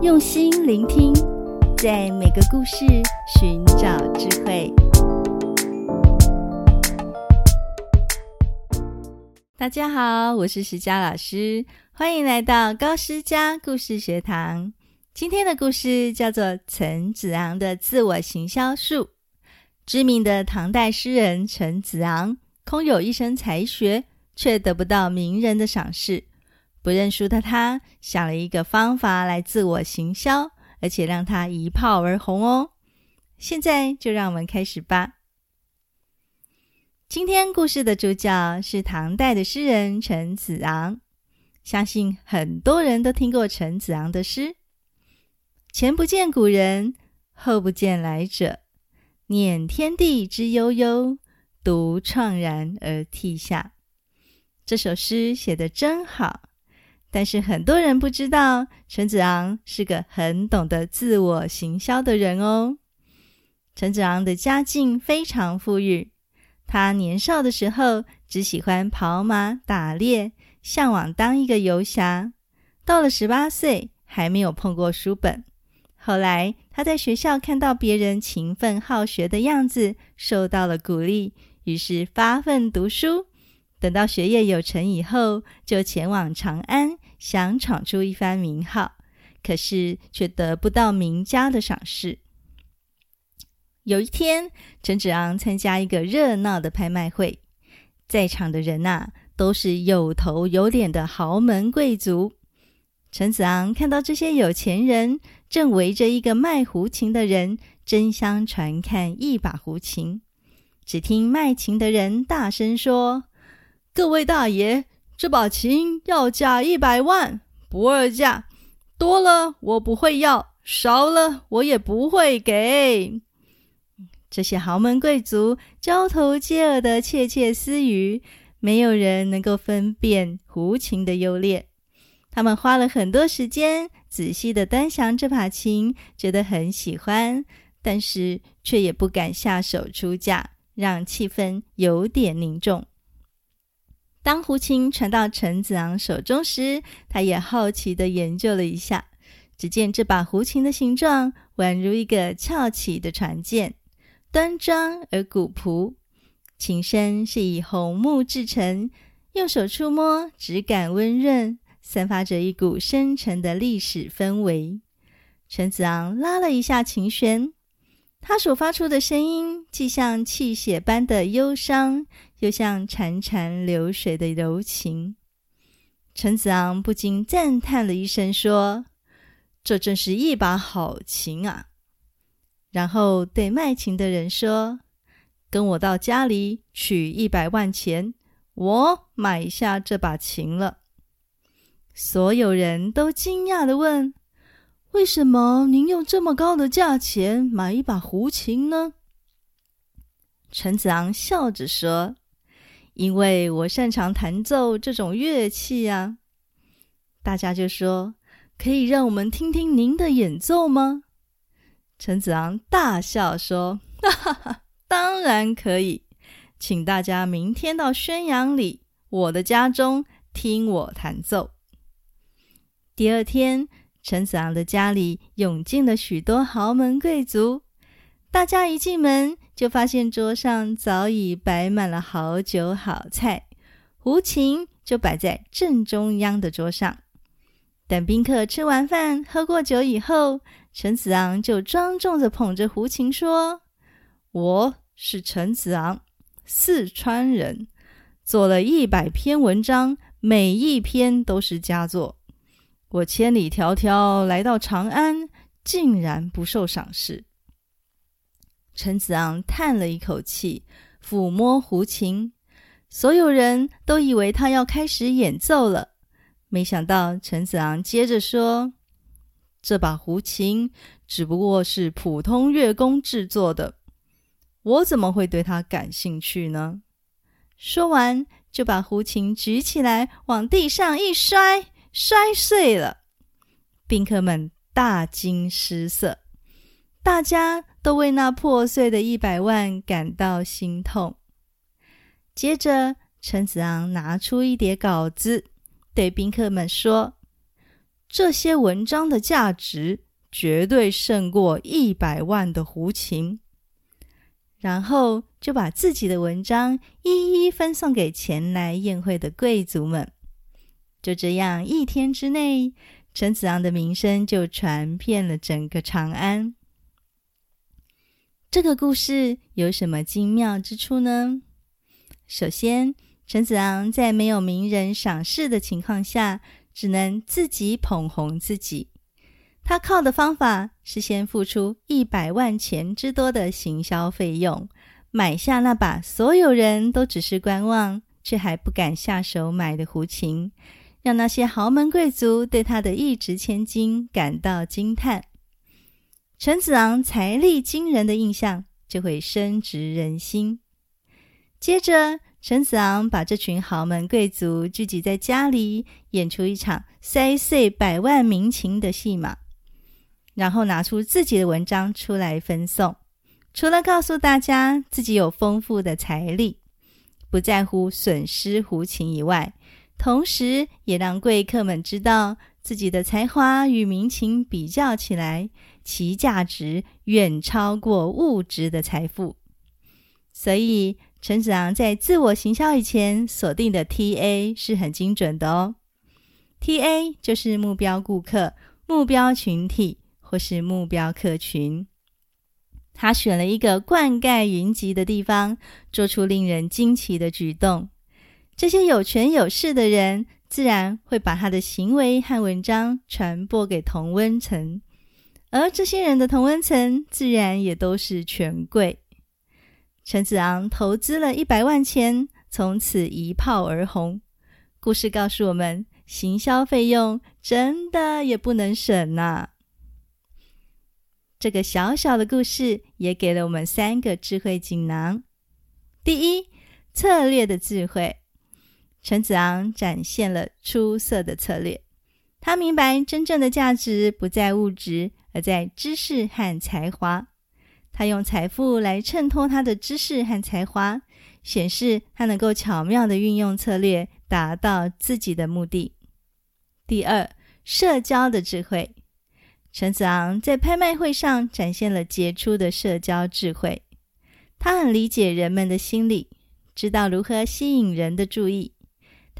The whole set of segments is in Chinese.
用心聆听，在每个故事寻找智慧。大家好，我是石佳老师，欢迎来到高诗佳故事学堂。今天的故事叫做《陈子昂的自我行销术》。知名的唐代诗人陈子昂，空有一身才学，却得不到名人的赏识。不认输的他，想了一个方法来自我行销，而且让他一炮而红哦。现在就让我们开始吧。今天故事的主角是唐代的诗人陈子昂，相信很多人都听过陈子昂的诗：“前不见古人，后不见来者，念天地之悠悠，独怆然而涕下。”这首诗写得真好。但是很多人不知道，陈子昂是个很懂得自我行销的人哦。陈子昂的家境非常富裕，他年少的时候只喜欢跑马、打猎，向往当一个游侠。到了十八岁，还没有碰过书本。后来他在学校看到别人勤奋好学的样子，受到了鼓励，于是发奋读书。等到学业有成以后，就前往长安，想闯出一番名号，可是却得不到名家的赏识。有一天，陈子昂参加一个热闹的拍卖会，在场的人呐、都是有头有脸的豪门贵族。陈子昂看到这些有钱人正围着一个卖胡琴的人争相传看一把胡琴，只听卖琴的人大声说。各位大爷，这把琴要价一百万，不二价，多了我不会要，少了我也不会给。这些豪门贵族交头接耳的窃窃私语，没有人能够分辨胡琴的优劣。他们花了很多时间，仔细的端详这把琴，觉得很喜欢，但是却也不敢下手出价，让气氛有点凝重。当胡琴传到陈子昂手中时，他也好奇的研究了一下。只见这把胡琴的形状宛如一个翘起的船舰，端庄而古朴。琴身是以红木制成，用手触摸，质感温润，散发着一股深沉的历史氛围。陈子昂拉了一下琴弦。他所发出的声音，既像泣血般的忧伤，又像潺潺流水的柔情。陈子昂不禁赞叹了一声，说：“这真是一把好琴啊！”然后对卖琴的人说：“跟我到家里取一百万钱，我买下这把琴了。”所有人都惊讶地问。为什么您用这么高的价钱买一把胡琴呢？陈子昂笑着说：“因为我擅长弹奏这种乐器啊。”大家就说：“可以让我们听听您的演奏吗？”陈子昂大笑说：“哈哈哈，当然可以，请大家明天到宣阳里我的家中听我弹奏。”第二天。陈子昂的家里涌进了许多豪门贵族，大家一进门就发现桌上早已摆满了好酒好菜，胡琴就摆在正中央的桌上。等宾客吃完饭、喝过酒以后，陈子昂就庄重地捧着胡琴说：“我是陈子昂，四川人，做了一百篇文章，每一篇都是佳作。”我千里迢迢来到长安，竟然不受赏识。陈子昂叹了一口气，抚摸胡琴，所有人都以为他要开始演奏了。没想到陈子昂接着说：“这把胡琴只不过是普通乐工制作的，我怎么会对它感兴趣呢？”说完，就把胡琴举起来，往地上一摔。摔碎了，宾客们大惊失色，大家都为那破碎的一百万感到心痛。接着，陈子昂拿出一叠稿子，对宾客们说：“这些文章的价值绝对胜过一百万的胡琴。然后就把自己的文章一一分送给前来宴会的贵族们。就这样，一天之内，陈子昂的名声就传遍了整个长安。这个故事有什么精妙之处呢？首先，陈子昂在没有名人赏识的情况下，只能自己捧红自己。他靠的方法是先付出一百万钱之多的行销费用，买下那把所有人都只是观望却还不敢下手买的胡琴，让那些豪门贵族对他的一掷千金感到惊叹。陈子昂财力惊人的印象就会深植人心。接着，陈子昂把这群豪门贵族聚集在家里，演出一场塞碎百万民情的戏码。然后拿出自己的文章出来分送，除了告诉大家自己有丰富的财力，不在乎损失胡琴以外，同时也让贵客们知道自己的才华与民情比较起来，其价值远超过物质的财富。所以，陈子昂在自我行销以前锁定的 TA 是很精准的哦。TA 就是目标顾客、目标群体。或是目标客群，他选了一个灌溉云集的地方，做出令人惊奇的举动。这些有权有势的人，自然会把他的行为和文章传播给同温层，而这些人的同温层，自然也都是权贵。陈子昂投资了一百万钱，从此一炮而红。故事告诉我们，行销费用真的也不能省呐、啊。这个小小的故事也给了我们三个智慧锦囊。第一，策略的智慧。陈子昂展现了出色的策略。他明白真正的价值不在物质，而在知识和才华。他用财富来衬托他的知识和才华，显示他能够巧妙地运用策略，达到自己的目的。第二，社交的智慧。陈子昂在拍卖会上展现了杰出的社交智慧，他很理解人们的心理，知道如何吸引人的注意。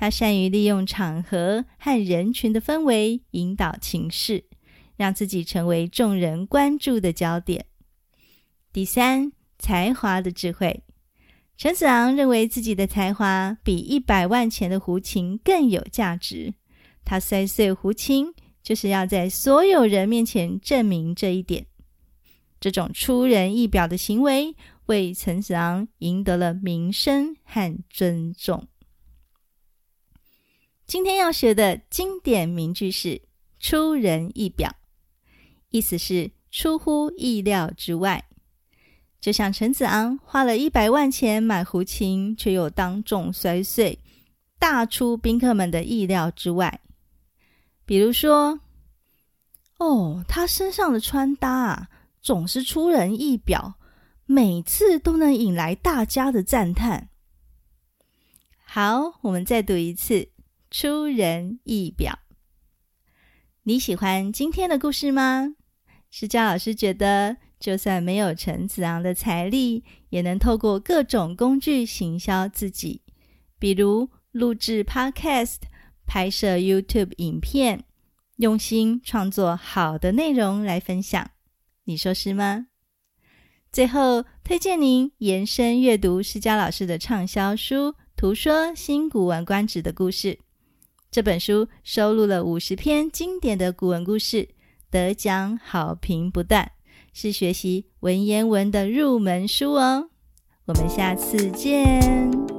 他善于利用场合和人群的氛围引导情势，让自己成为众人关注的焦点。第三，才华的智慧。陈子昂认为自己的才华比一百万钱的胡琴更有价值，他摔碎胡琴。就是要在所有人面前证明这一点。这种出人意表的行为，为陈子昂赢得了名声和尊重。今天要学的经典名句是“出人意表”，意思是出乎意料之外。就像陈子昂花了一百万钱买胡琴，却又当众摔碎，大出宾客们的意料之外。比如说，哦，他身上的穿搭啊，总是出人意表，每次都能引来大家的赞叹。好，我们再读一次“出人意表”。你喜欢今天的故事吗？施佳老师觉得，就算没有陈子昂的财力，也能透过各种工具行销自己，比如录制 Podcast。拍摄 YouTube 影片，用心创作好的内容来分享，你说是吗？最后推荐您延伸阅读施佳老师的畅销书《图说新古文观止的故事》。这本书收录了五十篇经典的古文故事，得奖好评不断，是学习文言文的入门书哦。我们下次见。